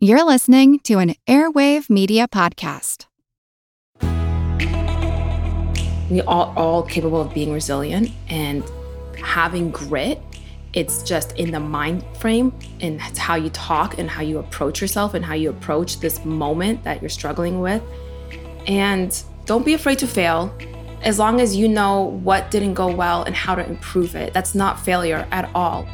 You're listening to an Airwave Media Podcast. We are all capable of being resilient and having grit. It's just in the mind frame and it's how you talk and how you approach yourself and how you approach this moment that you're struggling with. And don't be afraid to fail as long as you know what didn't go well and how to improve it. That's not failure at all.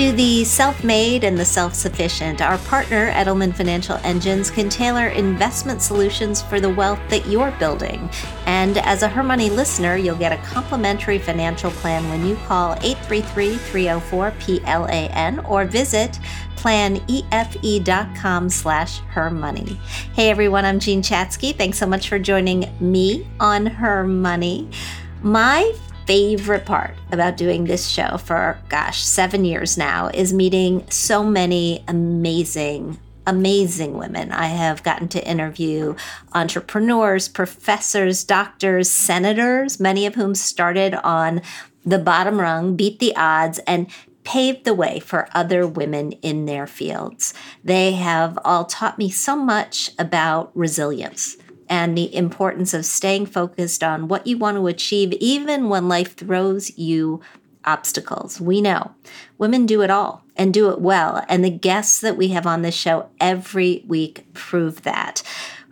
To the self made and the self sufficient, our partner, Edelman Financial Engines, can tailor investment solutions for the wealth that you're building. And as a Her Money listener, you'll get a complimentary financial plan when you call 833 304 PLAN or visit planefe.com slash her money. Hey everyone, I'm Jean Chatzky. Thanks so much for joining me on Her Money. My favorite part about doing this show for, gosh, seven years now is meeting so many amazing amazing women. I have gotten to interview entrepreneurs, professors, doctors, senators, many of whom started on the bottom rung, beat the odds, and paved the way for other women in their fields. They have all taught me so much about resilience and the importance of staying focused on what you want to achieve, even when life throws you obstacles. We know women do it all and do it well. And the guests that we have on this show every week prove that.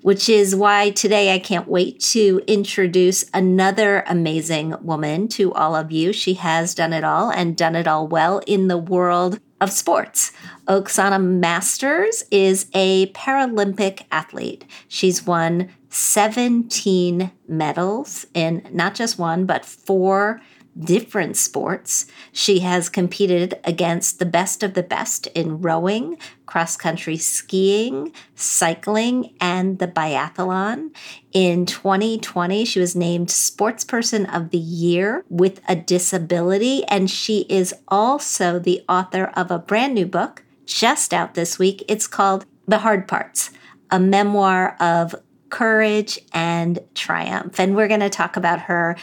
Which is why today I can't wait to introduce another amazing woman to all of you. She has done it all and done it all well in the world of sports. Oksana Masters is a Paralympic athlete. She's won 17 medals in not just one, but four different sports. She has competed against the best of the best in rowing, cross country skiing, cycling, and the biathlon. In 2020, she was named Sportsperson of the Year with a Disability, and she is also the author of a brand new book just out this week. It's called The Hard Parts, a memoir of courage, and triumph. And we're going to talk about her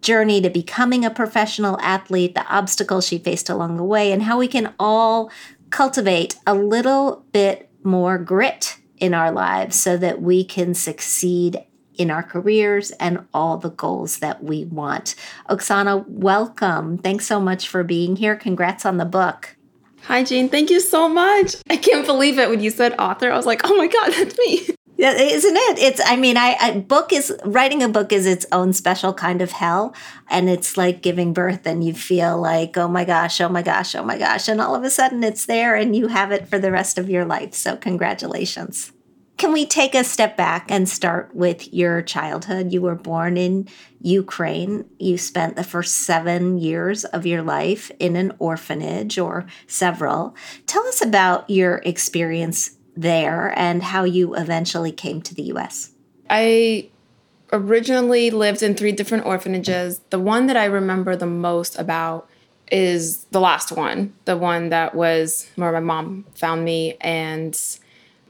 journey to becoming a professional athlete, the obstacles she faced along the way, and how we can all cultivate a little bit more grit in our lives so that we can succeed in our careers and all the goals that we want. Oksana, welcome. Thanks so much for being here. Congrats on the book. Hi, Jean. Thank you so much. I can't believe it when you said author. I was like, oh my God, that's me. Isn't it? It's. I mean, I, I book is writing a book is its own special kind of hell, and it's like giving birth, and you feel like, oh my gosh, oh my gosh, oh my gosh, and all of a sudden it's there, and you have it for the rest of your life. So congratulations. Can we take a step back and start with your childhood? You were born in Ukraine. You spent the first seven years of your life in an orphanage or several. Tell us about your experience there and how you eventually came to the US. I originally lived in three different orphanages. The one that I remember the most about is the last one, the one that was where my mom found me. And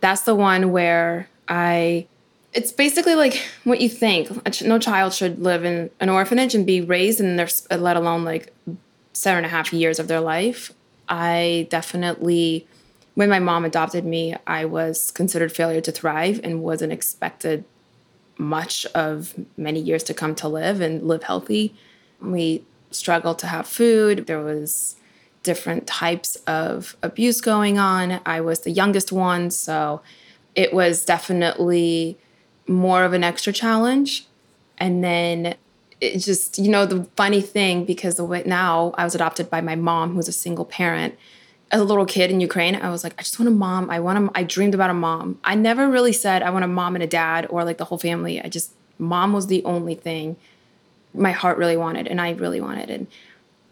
that's the one where I, it's basically like what you think. No child should live in an orphanage and be raised in their, let alone like seven and a half years of their life. I definitely when my mom adopted me, I was considered failure to thrive and wasn't expected much of many years to come to live and live healthy. We struggled to have food. There was different types of abuse going on. I was the youngest one, so it was definitely more of an extra challenge. And then it just, you know, the funny thing because now I was adopted by my mom, who's a single parent as a little kid in Ukraine, I was like, I just want a mom. I want a, I dreamed about a mom. I never really said I want a mom and a dad or like the whole family. I just, mom was the only thing my heart really wanted and I really wanted. And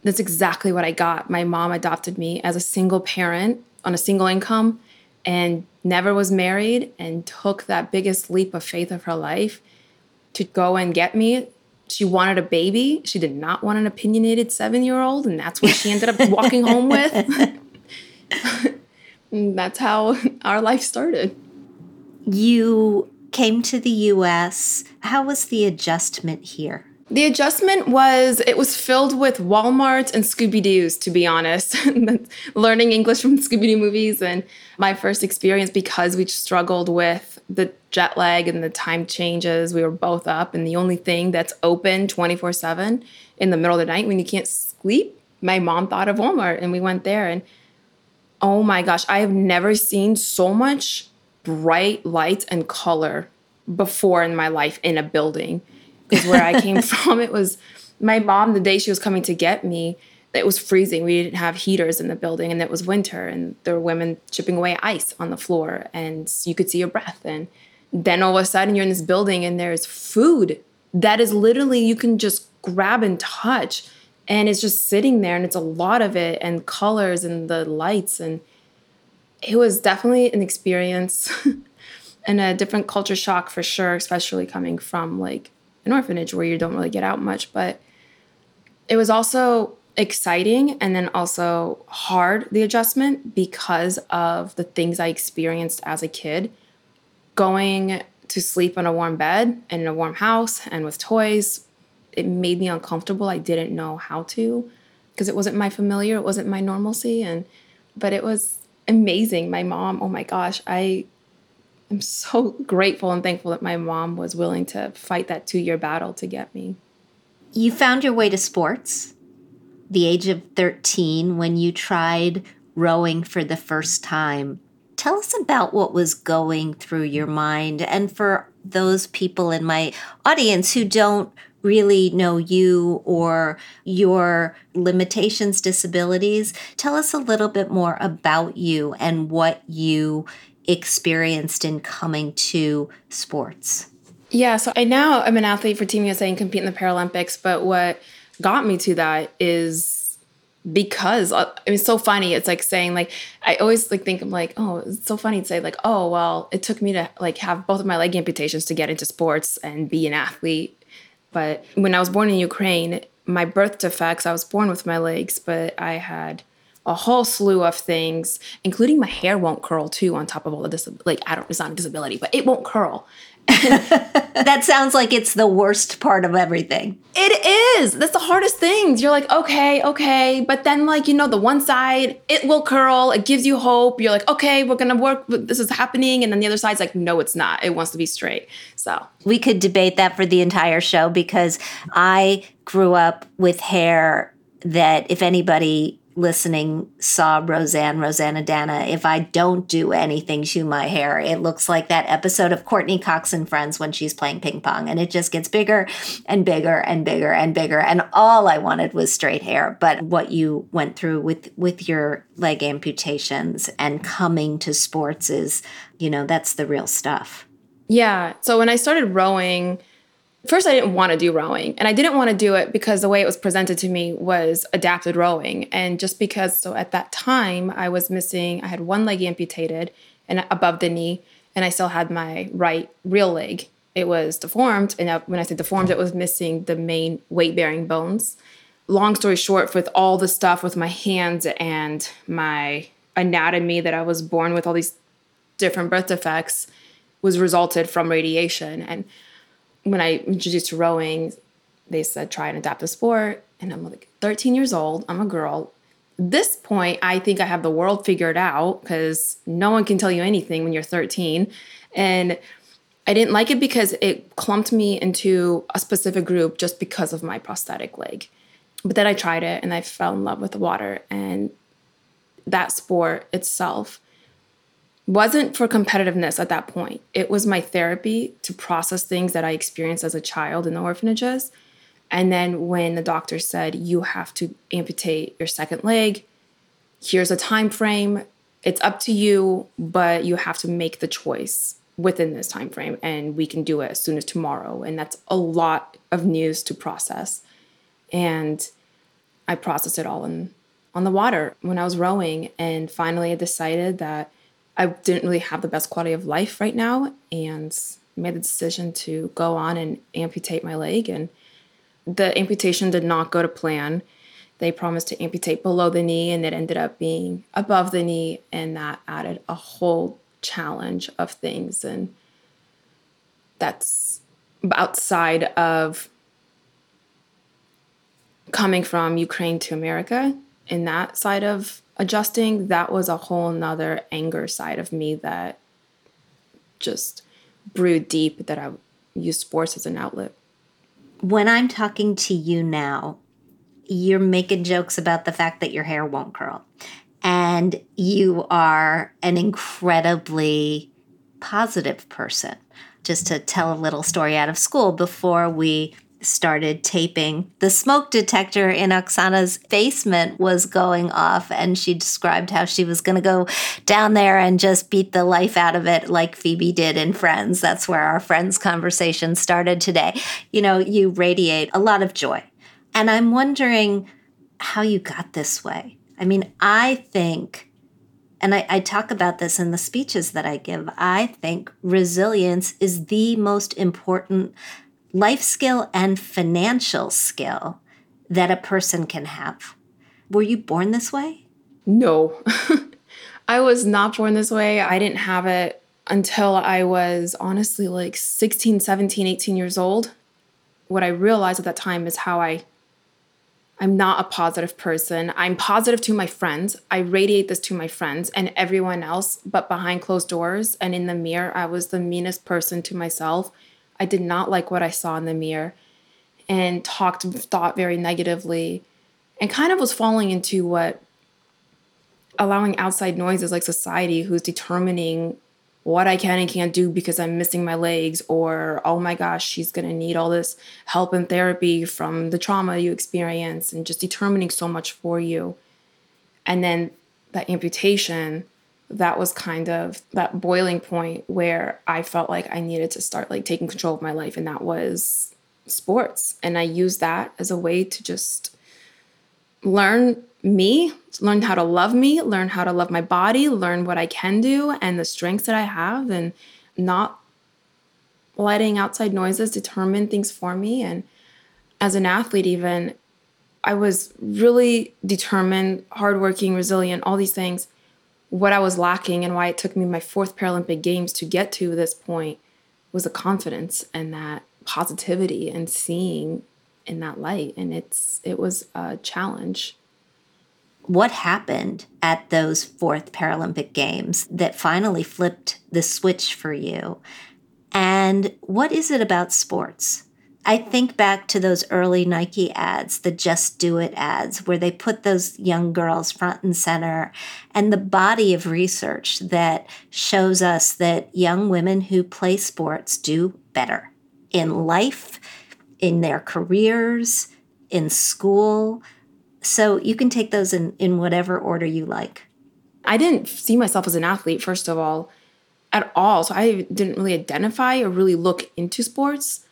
that's exactly what I got. My mom adopted me as a single parent on a single income and never was married and took that biggest leap of faith of her life to go and get me. She wanted a baby. She did not want an opinionated seven year old. And that's what she ended up walking home with. that's how our life started. You came to the US, how was the adjustment here? The adjustment was it was filled with Walmart and Scooby Doo's, to be honest. Learning English from Scooby Doo movies and my first experience because we struggled with the jet lag and the time changes. We were both up, and the only thing that's open 24 7 in the middle of the night when you can't sleep, my mom thought of Walmart, and we went there. And oh my gosh, I have never seen so much bright light and color before in my life in a building because where I came from, it was my mom, the day she was coming to get me, it was freezing. We didn't have heaters in the building and it was winter and there were women chipping away ice on the floor and you could see your breath. And then all of a sudden you're in this building and there's food that is literally you can just grab and touch and it's just sitting there and it's a lot of it and colors and the lights and it was definitely an experience and a different culture shock for sure especially coming from like an orphanage where you don't really get out much. But it was also exciting and then also hard, the adjustment, because of the things I experienced as a kid. Going to sleep in a warm bed and in a warm house and with toys, it made me uncomfortable. I didn't know how to because it wasn't my familiar, it wasn't my normalcy. And but it was amazing. My mom, oh my gosh, I I'm so grateful and thankful that my mom was willing to fight that two year battle to get me. You found your way to sports the age of 13 when you tried rowing for the first time. Tell us about what was going through your mind. And for those people in my audience who don't really know you or your limitations, disabilities, tell us a little bit more about you and what you experienced in coming to sports? Yeah, so I now I'm an athlete for Team USA and compete in the Paralympics, but what got me to that is because uh, I mean, it's so funny. It's like saying like I always like think I'm like, oh, it's so funny to say like, oh, well, it took me to like have both of my leg amputations to get into sports and be an athlete. But when I was born in Ukraine, my birth defects, I was born with my legs, but I had a whole slew of things, including my hair won't curl too. On top of all the dis- like, I don't. It's not a disability, but it won't curl. that sounds like it's the worst part of everything. It is. That's the hardest things. You're like, okay, okay. But then, like, you know, the one side, it will curl. It gives you hope. You're like, okay, we're going to work. This is happening. And then the other side's like, no, it's not. It wants to be straight. So we could debate that for the entire show because I grew up with hair that if anybody listening saw Roseanne, Rosanna Dana. if I don't do anything to my hair, it looks like that episode of Courteney Cox and Friends when she's playing ping pong. And it just gets bigger and bigger and bigger and bigger. And all I wanted was straight hair. But what you went through with, with your leg amputations and coming to sports is, you know, that's the real stuff. Yeah. So when I started rowing, first I didn't want to do rowing and I didn't want to do it because the way it was presented to me was adapted rowing. And just because so at that time I was missing I had one leg amputated and above the knee and I still had my right real leg. It was deformed and when I say deformed it was missing the main weight bearing bones. Long story short with all the stuff with my hands and my anatomy that I was born with all these different birth defects was resulted from radiation. And when I introduced rowing, they said try and adapt the sport. And I'm like 13 years old, I'm a girl. This point, I think I have the world figured out because no one can tell you anything when you're 13. And I didn't like it because it clumped me into a specific group just because of my prosthetic leg. But then I tried it and I fell in love with the water and that sport itself wasn't for competitiveness at that point. It was my therapy to process things that I experienced as a child in the orphanages. And then when the doctor said you have to amputate your second leg, here's a time frame. It's up to you, but you have to make the choice within this time frame and we can do it as soon as tomorrow. And that's a lot of news to process. And I processed it all in on the water when I was rowing and finally I decided that I didn't really have the best quality of life right now and made the decision to go on and amputate my leg. And the amputation did not go to plan. They promised to amputate below the knee, and it ended up being above the knee, and that added a whole challenge of things. And that's outside of coming from Ukraine to America in that side of adjusting, that was a whole nother anger side of me that just brewed deep that I used sports as an outlet. When I'm talking to you now, you're making jokes about the fact that your hair won't curl. And you are an incredibly positive person. Just to tell a little story out of school, before we started taping, the smoke detector in Oksana's basement was going off, and she described how she was going to go down there and just beat the life out of it like Phoebe did in Friends. That's where our Friends conversation started today. You know, you radiate a lot of joy. And I'm wondering how you got this way. I mean, I think, and I, I talk about this in the speeches that I give, I think resilience is the most important life skill and financial skill that a person can have. Were you born this way? No. I was not born this way. I didn't have it until I was honestly like 16, 17, 18 years old. What I realized at that time is how I I'm not a positive person. I'm positive to my friends. I radiate this to my friends and everyone else, but behind closed doors and in the mirror, I was the meanest person to myself I did not like what I saw in the mirror and talked, thought very negatively, and kind of was falling into what allowing outside noises like society who's determining what I can and can't do because I'm missing my legs, or oh my gosh, she's gonna need all this help and therapy from the trauma you experience, and just determining so much for you. And then that amputation that was kind of that boiling point where I felt like I needed to start like taking control of my life and that was sports. And I used that as a way to just learn me, learn how to love me, learn how to love my body, learn what I can do and the strengths that I have and not letting outside noises determine things for me. And as an athlete even I was really determined, hardworking, resilient, all these things what I was lacking and why it took me my fourth Paralympic Games to get to this point was the confidence and that positivity and seeing in that light. And it's it was a challenge. What happened at those fourth Paralympic Games that finally flipped the switch for you? And what is it about sports I think back to those early Nike ads, the Just Do It ads, where they put those young girls front and center, and the body of research that shows us that young women who play sports do better in life, in their careers, in school. So you can take those in, in whatever order you like. I didn't see myself as an athlete, first of all, at all. So I didn't really identify or really look into sports.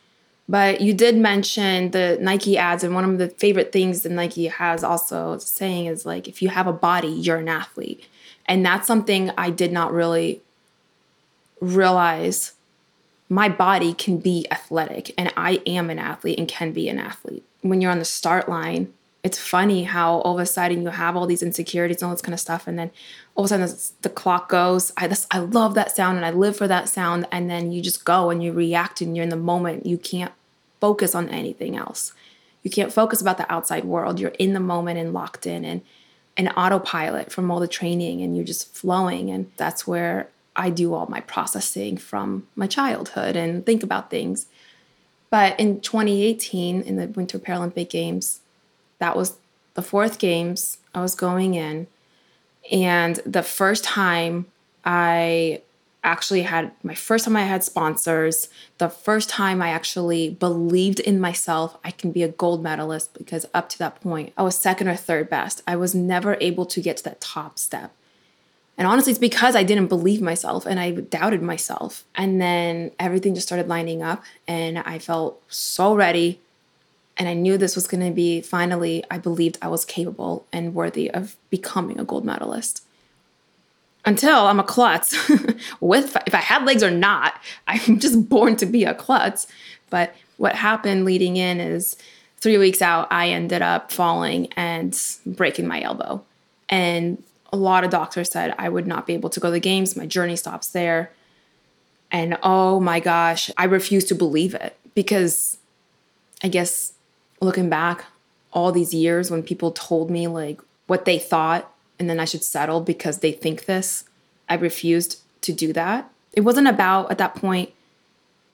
But you did mention the Nike ads, and one of the favorite things that Nike has also saying is like, if you have a body, you're an athlete. And that's something I did not really realize my body can be athletic, and I am an athlete and can be an athlete. When you're on the start line, it's funny how all of a sudden you have all these insecurities and all this kind of stuff, and then all of a sudden the clock goes. I this, I love that sound and I live for that sound, and then you just go and you react and you're in the moment. You can't focus on anything else. You can't focus about the outside world. You're in the moment and locked in and an autopilot from all the training, and you're just flowing. And that's where I do all my processing from my childhood and think about things. But in 2018, in the Winter Paralympic Games, that was the fourth games I was going in. And the first time I actually had my first time I had sponsors, the first time I actually believed in myself I can be a gold medalist because up to that point, I was second or third best. I was never able to get to that top step. And honestly, it's because I didn't believe myself and I doubted myself. And then everything just started lining up and I felt so ready. And I knew this was going to be finally, I believed I was capable and worthy of becoming a gold medalist until I'm a klutz. With if I had legs or not, I'm just born to be a klutz. But what happened leading in is three weeks out, I ended up falling and breaking my elbow. And a lot of doctors said I would not be able to go to the games. My journey stops there. And oh my gosh, I refuse to believe it because I guess looking back all these years when people told me like what they thought and then I should settle because they think this, I refused to do that. It wasn't about at that point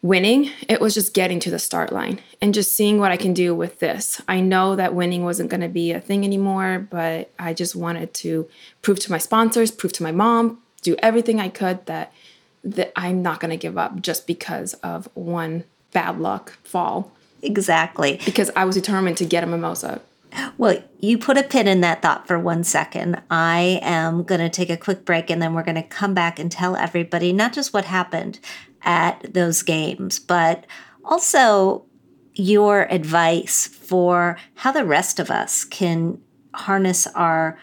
winning, it was just getting to the start line and just seeing what I can do with this. I know that winning wasn't going to be a thing anymore, but I just wanted to prove to my sponsors, prove to my mom, do everything I could that that I'm not going to give up just because of one bad luck fall. Exactly. Because I was determined to get a mimosa. Well, you put a pin in that thought for one second. I am going to take a quick break and then we're going to come back and tell everybody not just what happened at those games, but also your advice for how the rest of us can harness our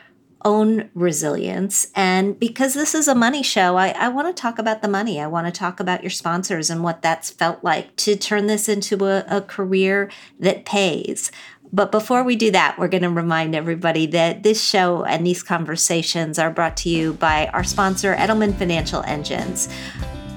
own resilience. And because this is a money show, I, I want to talk about the money. I want to talk about your sponsors and what that's felt like to turn this into a, a career that pays. But before we do that, we're going to remind everybody that this show and these conversations are brought to you by our sponsor, Edelman Financial Engines.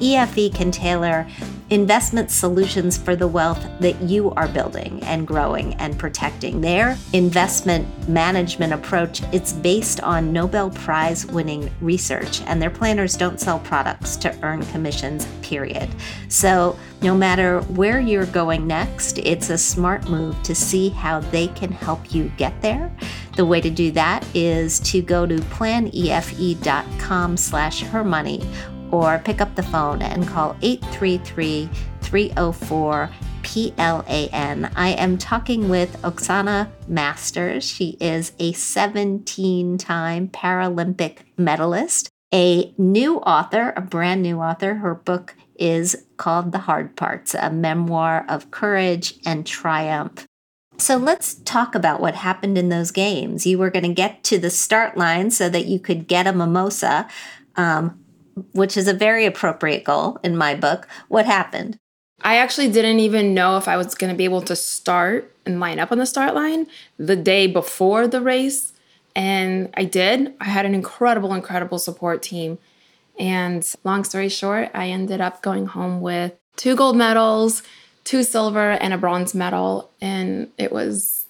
EFE can tailor investment solutions for the wealth that you are building and growing and protecting. Their investment management approach, it's based on Nobel Prize winning research and their planners don't sell products to earn commissions, period. So, no matter where you're going next, it's a smart move to see how they can help you get there. The way to do that is to go to planefe.com slash hermoney or pick up the phone and call 833 304 PLAN. I am talking with Oksana Masters. She is a 17 time Paralympic medalist, a new author, a brand new author. Her book is called The Hard Parts, a memoir of courage and triumph. So let's talk about what happened in those games. You were going to get to the start line so that you could get a mimosa. Um, which is a very appropriate goal in my book. What happened? I actually didn't even know if I was going to be able to start and line up on the start line the day before the race. And I did. I had an incredible, incredible support team. And long story short, I ended up going home with two gold medals, two silver, and a bronze medal. And it was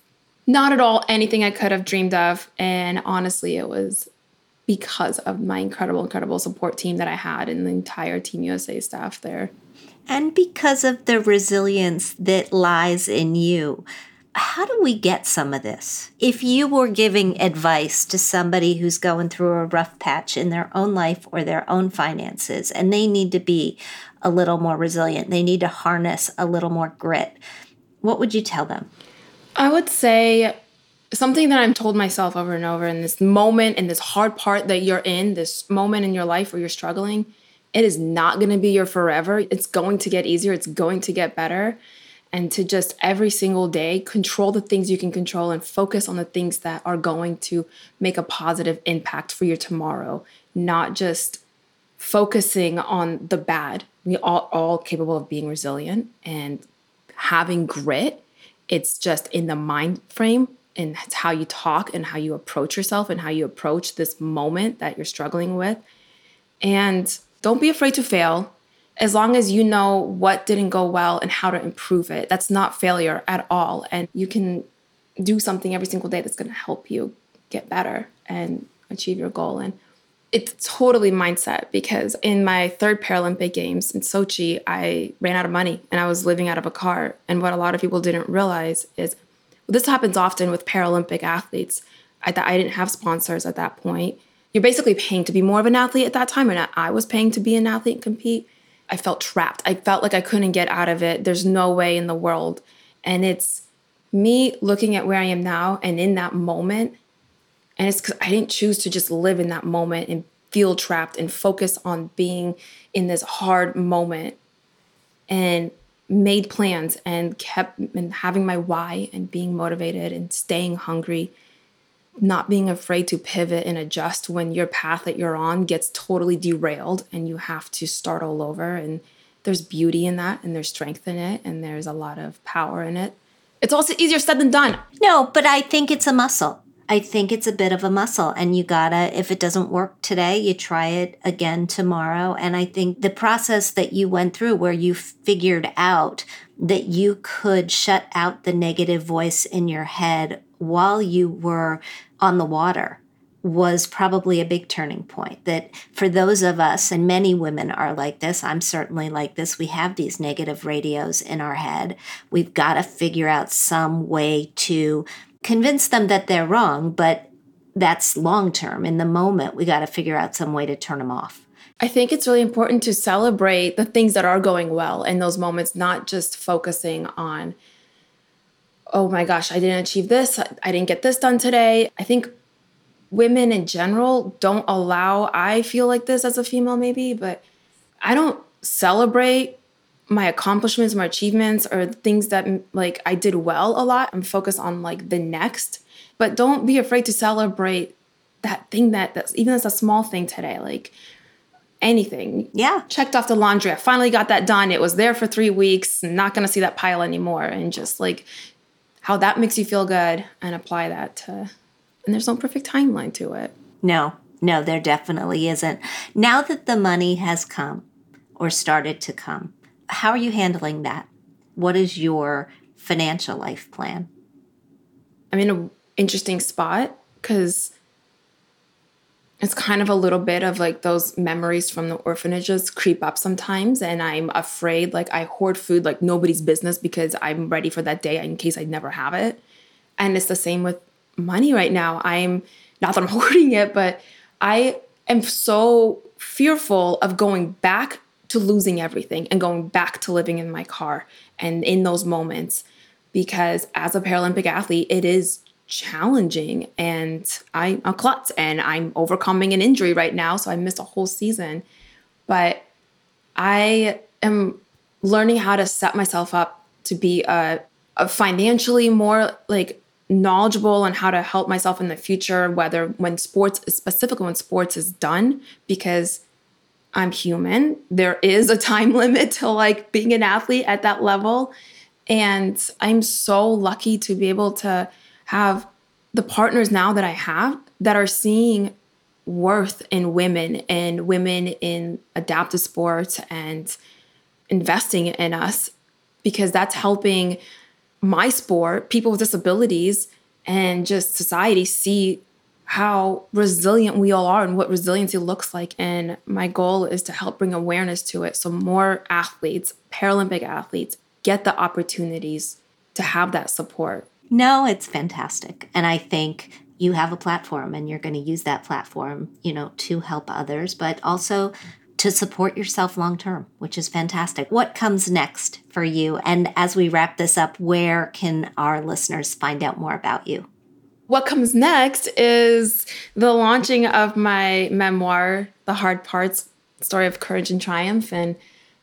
not at all anything I could have dreamed of. And honestly, it was because of my incredible, incredible support team that I had and the entire Team USA staff there. And because of the resilience that lies in you. How do we get some of this? If you were giving advice to somebody who's going through a rough patch in their own life or their own finances, and they need to be a little more resilient, they need to harness a little more grit, what would you tell them? I would say something that I'm told myself over and over in this moment, in this hard part that you're in, this moment in your life where you're struggling, it is not going to be your forever. It's going to get easier, it's going to get better. And to just every single day control the things you can control and focus on the things that are going to make a positive impact for your tomorrow, not just focusing on the bad. We are all capable of being resilient and having grit. It's just in the mind frame and how you talk and how you approach yourself and how you approach this moment that you're struggling with. And don't be afraid to fail as long as you know what didn't go well and how to improve it. That's not failure at all. And you can do something every single day that's going to help you get better and achieve your goal. And it's totally mindset because in my third Paralympic Games in Sochi, I ran out of money and I was living out of a car. And what a lot of people didn't realize is this happens often with Paralympic athletes. I, th- I didn't have sponsors at that point. You're basically paying to be more of an athlete at that time, and I was paying to be an athlete and compete. I felt trapped. I felt like I couldn't get out of it. There's no way in the world. And it's me looking at where I am now and in that moment. And it's because I didn't choose to just live in that moment and feel trapped and focus on being in this hard moment. And made plans and kept and having my why and being motivated and staying hungry not being afraid to pivot and adjust when your path that you're on gets totally derailed and you have to start all over. And there's beauty in that and there's strength in it and there's a lot of power in it. It's also easier said than done. No but i think it's a muscle I think it's a bit of a muscle, and you gotta, if it doesn't work today, you try it again tomorrow. And I think the process that you went through where you figured out that you could shut out the negative voice in your head while you were on the water was probably a big turning point. That for those of us, and many women are like this, I'm certainly like this, we have these negative radios in our head. We've got to figure out some way to convince them that they're wrong, but that's long term. In the moment, we got to figure out some way to turn them off. I think it's really important to celebrate the things that are going well in those moments, not just focusing on, oh my gosh, I didn't achieve this, I didn't get this done today. I think women in general don't allow, I feel like this as a female maybe, but I don't celebrate my accomplishments, my achievements, or things that like I did well a lot. I'm focused on like the next, but don't be afraid to celebrate that thing that that's even as a small thing today, like anything. Yeah. Checked off the laundry. I finally got that done. It was there for three weeks. Not gonna see that pile anymore. And just like how that makes you feel good and apply that to and there's no perfect timeline to it. No, no, there definitely isn't. Now that the money has come or started to come, how are you handling that? What is your financial life plan? I'm in an interesting spot because it's kind of a little bit of like those memories from the orphanages creep up sometimes and i'm afraid like i hoard food like nobody's business because i'm ready for that day in case i never have it and it's the same with money right now. I'm not that I'm hoarding it, but I am so fearful of going back to losing everything and going back to living in my car and in those moments because as a Paralympic athlete, it is challenging and I'm a klutz and I'm overcoming an injury right now. So I missed a whole season. But I am learning how to set myself up to be a, a financially more like knowledgeable on how to help myself in the future, whether when sports, specifically when sports is done, because I'm human. There is a time limit to like being an athlete at that level. And I'm so lucky to be able to have the partners now that I have that are seeing worth in women and women in adaptive sports and investing in us because that's helping my sport, people with disabilities, and just society see how resilient we all are and what resiliency looks like. And my goal is to help bring awareness to it so more athletes, Paralympic athletes, get the opportunities to have that support. No, it's fantastic. And I think you have a platform and you're going to use that platform, you know, to help others, but also to support yourself long term, which is fantastic. What comes next for you? And as we wrap this up, where can our listeners find out more about you? What comes next is the launching of my memoir, The Hard Parts Story of Courage and Triumph. And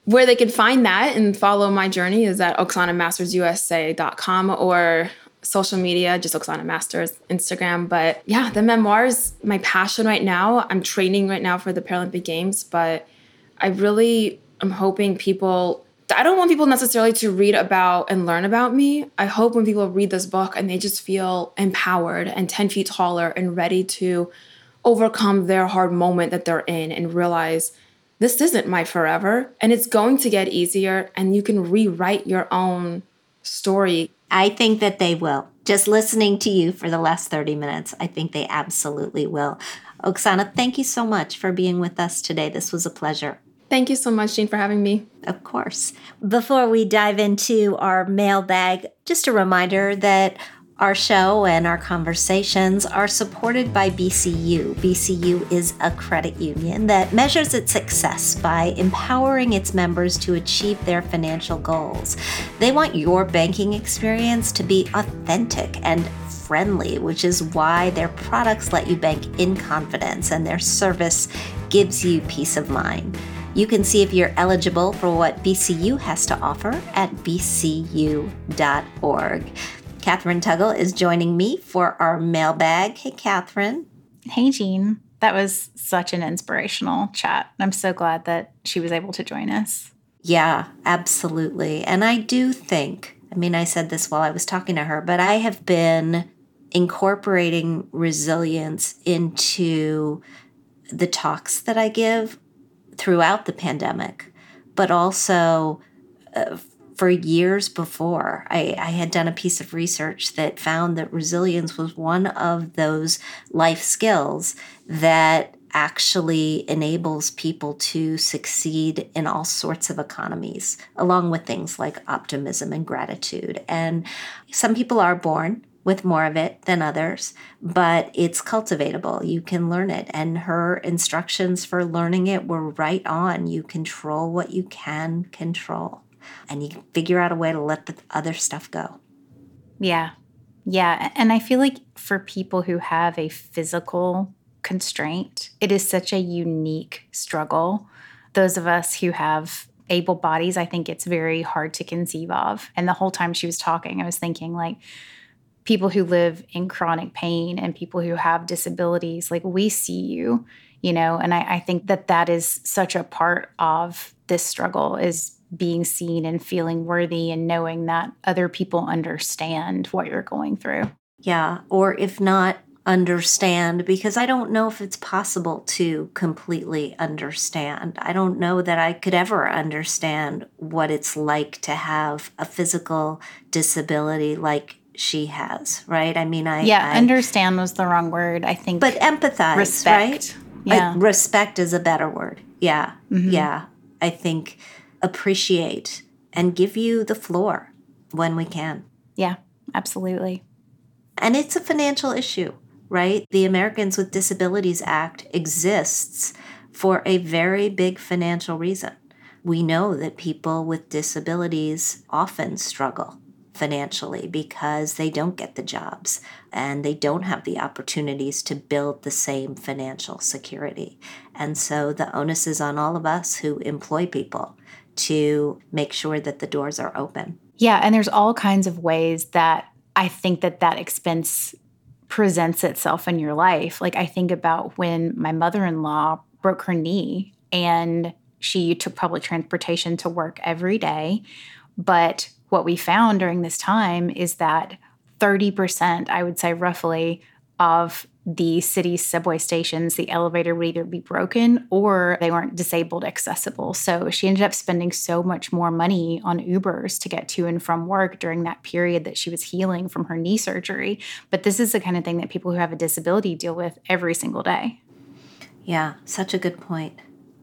where they can find that and follow my journey is at oksanamastersusa.com or social media, just Oksana Masters, Instagram. But yeah, the memoirs, my passion right now. I'm training right now for the Paralympic Games, but I really am hoping people. I don't want people necessarily to read about and learn about me. I hope when people read this book and they just feel empowered and 10 feet taller and ready to overcome their hard moment that they're in and realize this isn't my forever and it's going to get easier and you can rewrite your own story I think that they will. Just listening to you for the last 30 minutes, I think they absolutely will. Oksana, thank you so much for being with us today. This was a pleasure. Thank you so much, Jean, for having me. Of course. Before we dive into our mailbag, just a reminder that our show and our conversations are supported by BCU. BCU is a credit union that measures its success by empowering its members to achieve their financial goals. They want your banking experience to be authentic and friendly, which is why their products let you bank in confidence and their service gives you peace of mind. You can see if you're eligible for what BCU has to offer at bcu.org. Catherine Tuggle is joining me for our mailbag. Hey, Catherine. Hey, Jean. That was such an inspirational chat. I'm so glad that she was able to join us. Yeah, absolutely. And I do think, I mean, I said this while I was talking to her, but I have been incorporating resilience into the talks that I give throughout the pandemic, but also uh, for years before. I, I, had done a piece of research that found that resilience was one of those life skills that actually enables people to succeed in all sorts of economies, along with things like optimism and gratitude. And some people are born with more of it than others, but it's cultivatable. You can learn it. And her instructions for learning it were right on. You control what you can control, and you figure out a way to let the other stuff go. Yeah. Yeah. And I feel like for people who have a physical constraint, it is such a unique struggle. Those of us who have able bodies, I think it's very hard to conceive of. And the whole time she was talking, I was thinking, like, people who live in chronic pain and people who have disabilities, like we see you, you know, and I, I think that that is such a part of this struggle is being seen and feeling worthy and knowing that other people understand what you're going through. Yeah. Or if not, understand because I don't know if it's possible to completely understand. I don't know that I could ever understand what it's like to have a physical disability like she has, right? I mean, I yeah, I, understand was the wrong word. I think, but empathize, respect. right? Yeah, I, respect is a better word. Yeah, mm-hmm. yeah. I think appreciate and give you the floor when we can. Yeah, absolutely. And it's a financial issue, right? The Americans with Disabilities Act exists for a very big financial reason. We know that people with disabilities often struggle financially because they don't get the jobs and they don't have the opportunities to build the same financial security. And so the onus is on all of us who employ people to make sure that the doors are open. Yeah, and there's all kinds of ways that I think that that expense presents itself in your life. Like I think about when my mother-in-law broke her knee and she took public transportation to work every day, but what we found during this time is that 30%, I would say roughly, of the city's subway stations, the elevator would either be broken or they weren't disabled accessible. So she ended up spending so much more money on Ubers to get to and from work during that period that she was healing from her knee surgery. But this is the kind of thing that people who have a disability deal with every single day. Yeah, such a good point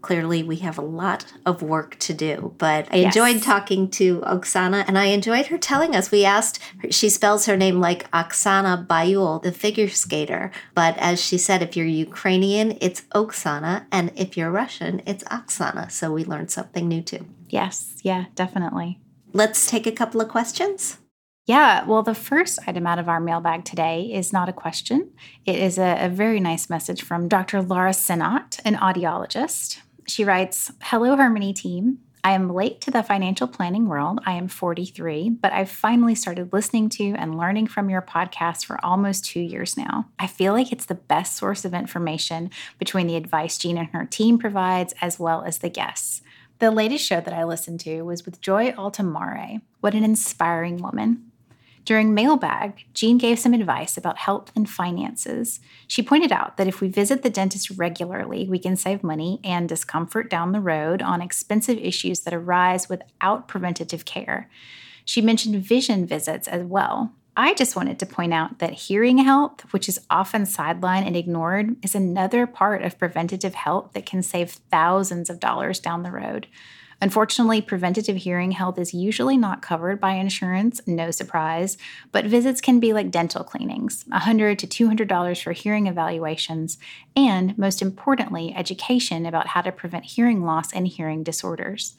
clearly we have a lot of work to do. But I yes. enjoyed talking to Oksana and I enjoyed her telling us. We asked, she spells her name like Oksana Bayul, the figure skater. But as she said, if you're Ukrainian, it's Oksana. And if you're Russian, it's Oksana. So we learned something new too. Yes, yeah, definitely. Let's take a couple of questions. Yeah, well, the first item out of our mailbag today is not a question. It is a, a very nice message from Dr. Laura Sinnott, an audiologist. She writes Hello, Her Money team. I am late to the financial planning world. I am 43, but I've finally started listening to and learning from your podcast for almost two years now. I feel like it's the best source of information between the advice Jean and her team provides, as well as the guests. The latest show that I listened to was with Joy Altimare. What an inspiring woman. During Mailbag, Jean gave some advice about health and finances. She pointed out that if we visit the dentist regularly, we can save money and discomfort down the road on expensive issues that arise without preventative care. She mentioned vision visits as well. I just wanted to point out that hearing health, which is often sidelined and ignored, is another part of preventative health that can save thousands of dollars down the road. Unfortunately, preventative hearing health is usually not covered by insurance, no surprise, but visits can be like dental cleanings 100 to $200 for hearing evaluations, and most importantly, education about how to prevent hearing loss and hearing disorders.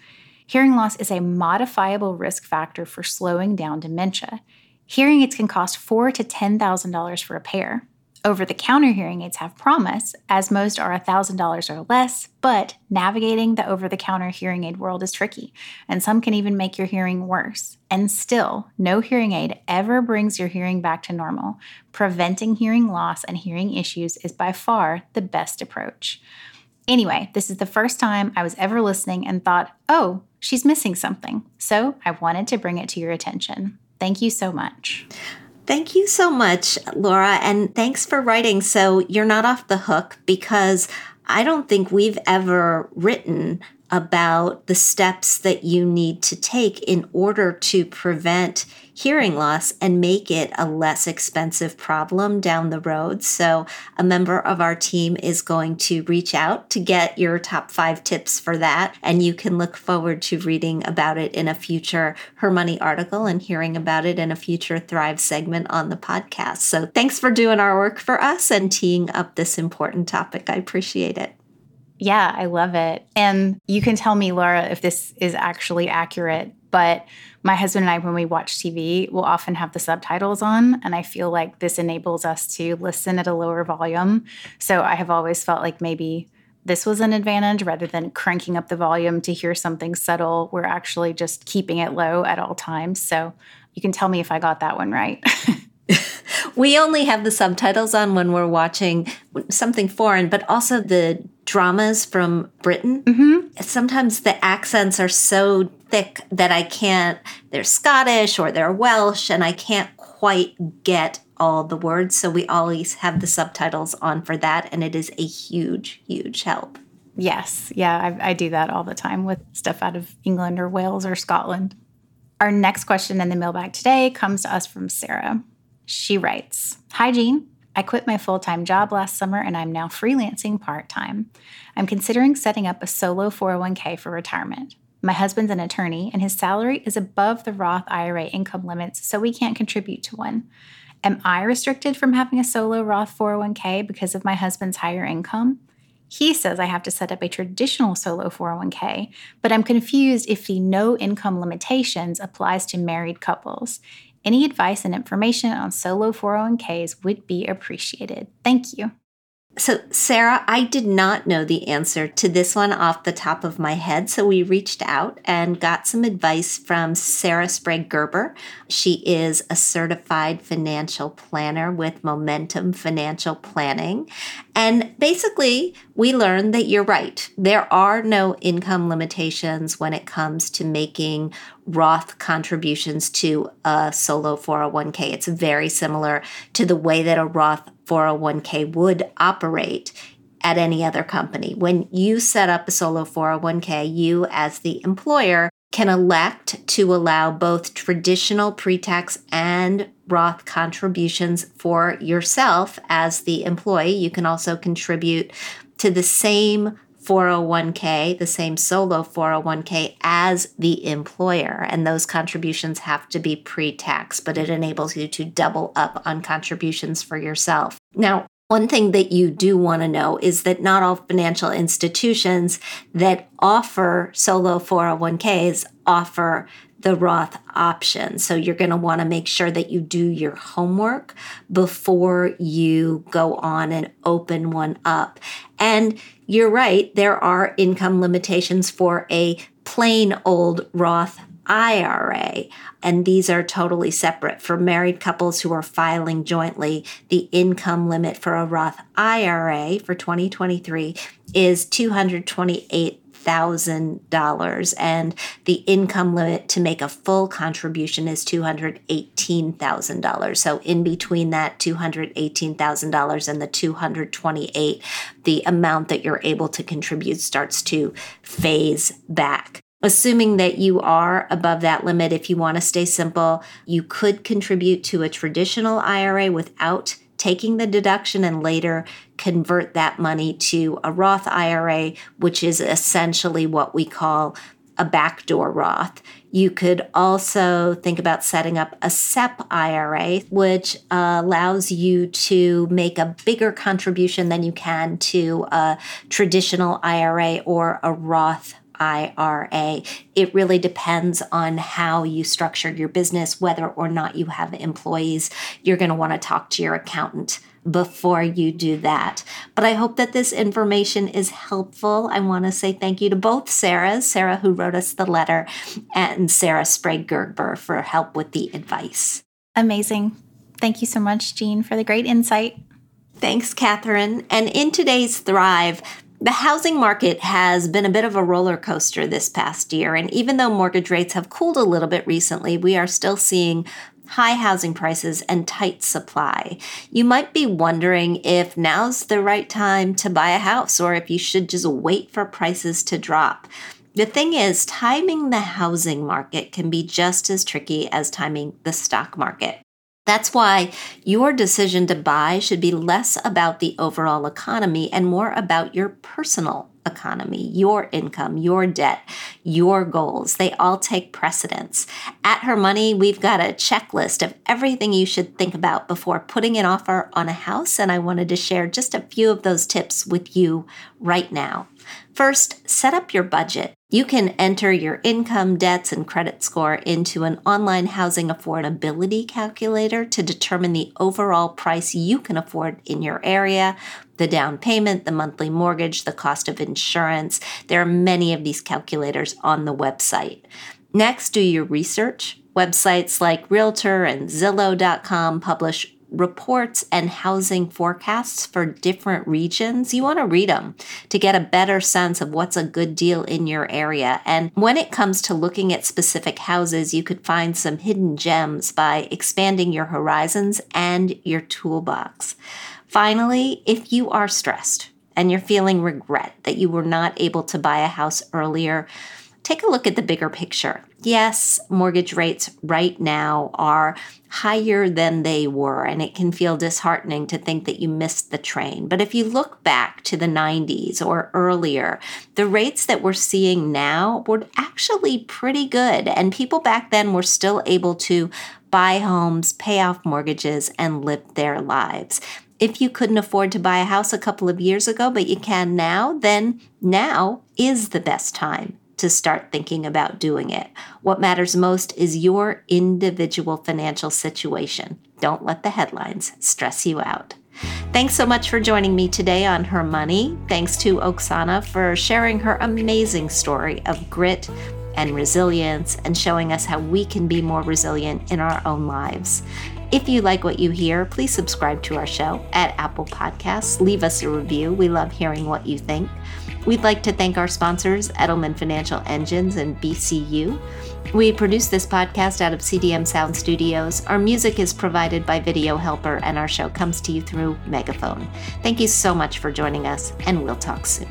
Hearing loss is a modifiable risk factor for slowing down dementia. Hearing aids can cost 4 to $10,000 for a pair. Over the counter hearing aids have promise, as most are $1,000 or less, but navigating the over the counter hearing aid world is tricky, and some can even make your hearing worse. And still, no hearing aid ever brings your hearing back to normal. Preventing hearing loss and hearing issues is by far the best approach. Anyway, this is the first time I was ever listening and thought, oh, she's missing something. So I wanted to bring it to your attention. Thank you so much. Thank you so much, Laura, and thanks for writing. So you're not off the hook because I don't think we've ever written about the steps that you need to take in order to prevent hearing loss and make it a less expensive problem down the road. So, a member of our team is going to reach out to get your top five tips for that. And you can look forward to reading about it in a future Her Money article and hearing about it in a future Thrive segment on the podcast. So, thanks for doing our work for us and teeing up this important topic. I appreciate it. Yeah, I love it. And you can tell me, Laura, if this is actually accurate. But my husband and I, when we watch TV, we'll often have the subtitles on. And I feel like this enables us to listen at a lower volume. So I have always felt like maybe this was an advantage rather than cranking up the volume to hear something subtle. We're actually just keeping it low at all times. So you can tell me if I got that one right. we only have the subtitles on when we're watching something foreign, but also the dramas from Britain. Mm-hmm. Sometimes the accents are so thick that I can't, they're Scottish or they're Welsh, and I can't quite get all the words. So we always have the subtitles on for that, and it is a huge, huge help. Yes. Yeah, I, I do that all the time with stuff out of England or Wales or Scotland. Our next question in the mailbag today comes to us from Sarah. She writes Hi, Jean. I quit my full time job last summer and I'm now freelancing part time. I'm considering setting up a solo 401k for retirement. My husband's an attorney and his salary is above the Roth IRA income limits, so we can't contribute to one. Am I restricted from having a solo Roth 401k because of my husband's higher income? He says I have to set up a traditional solo 401k, but I'm confused if the no income limitations applies to married couples. Any advice and information on solo 401ks would be appreciated. Thank you. So, Sarah, I did not know the answer to this one off the top of my head. So, we reached out and got some advice from Sarah Sprague Gerber. She is a certified financial planner with Momentum Financial Planning. And basically, we learned that you're right. There are no income limitations when it comes to making Roth contributions to a solo 401k. It's very similar to the way that a Roth 401k would operate at any other company. When you set up a solo 401k, you as the employer can elect to allow both traditional pre tax and Roth contributions for yourself as the employee. You can also contribute to the same 401k, the same solo 401k as the employer. And those contributions have to be pre tax, but it enables you to double up on contributions for yourself. Now, one thing that you do want to know is that not all financial institutions that offer solo 401ks offer the Roth option. So you're going to want to make sure that you do your homework before you go on and open one up. And you're right, there are income limitations for a plain old Roth IRA. And these are totally separate. For married couples who are filing jointly, the income limit for a Roth IRA for 2023 is 228 $1,000 and the income limit to make a full contribution is $218,000. So in between that $218,000 and the 228, the amount that you're able to contribute starts to phase back. Assuming that you are above that limit, if you want to stay simple, you could contribute to a traditional IRA without taking the deduction and later convert that money to a Roth IRA, which is essentially what we call a backdoor Roth. You could also think about setting up a SEP IRA, which uh, allows you to make a bigger contribution than you can to a traditional IRA or a Roth IRA. It really depends on how you structured your business, whether or not you have employees. You're going to want to talk to your accountant before you do that. But I hope that this information is helpful. I want to say thank you to both Sarahs, Sarah who wrote us the letter, and Sarah Sprague Gerber for help with the advice. Amazing. Thank you so much, Jean, for the great insight. Thanks, Catherine. And in today's Thrive, the housing market has been a bit of a roller coaster this past year. And even though mortgage rates have cooled a little bit recently, we are still seeing high housing prices, and tight supply. You might be wondering if now's the right time to buy a house or if you should just wait for prices to drop. The thing is, timing the housing market can be just as tricky as timing the stock market. That's why your decision to buy should be less about the overall economy and more about your personal economy, your income, your debt, your goals. They all take precedence. At Her Money, we've got a checklist of everything you should think about before putting an offer on a house, and I wanted to share just a few of those tips with you right now. First, set up your budget. You can enter your income, debts, and credit score into an online housing affordability calculator to determine the overall price you can afford in your area, the down payment, the monthly mortgage, the cost of insurance. There are many of these calculators on the website. Next, do your research. Websites like Realtor and Zillow.com publish reports and housing forecasts for different regions, you want to read them to get a better sense of what's a good deal in your area. And when it comes to looking at specific houses, you could find some hidden gems by expanding your horizons and your toolbox. Finally, if you are stressed and you're feeling regret that you were not able to buy a house earlier, take a look at the bigger picture. Yes, mortgage rates right now are higher than they were, and it can feel disheartening to think that you missed the train. But if you look back to the 90s or earlier, the rates that we're seeing now were actually pretty good, and people back then were still able to buy homes, pay off mortgages, and live their lives if you couldn't afford to buy a house a couple of years ago, but you can now, then now is the best time to start thinking about doing it. What matters most is your individual financial situation. Don't let the headlines stress you out. Thanks so much for joining me today on Her Money. Thanks to Oksana for sharing her amazing story of grit and resilience and showing us how we can be more resilient in our own lives. If you like what you hear, please subscribe to our show at Apple Podcasts. Leave us a review. We love hearing what you think. We'd like to thank our sponsors, Edelman Financial Engines and BCU. We produce this podcast out of CDM Sound Studios. Our music is provided by Video Helper, and our show comes to you through Megaphone. Thank you so much for joining us, and we'll talk soon.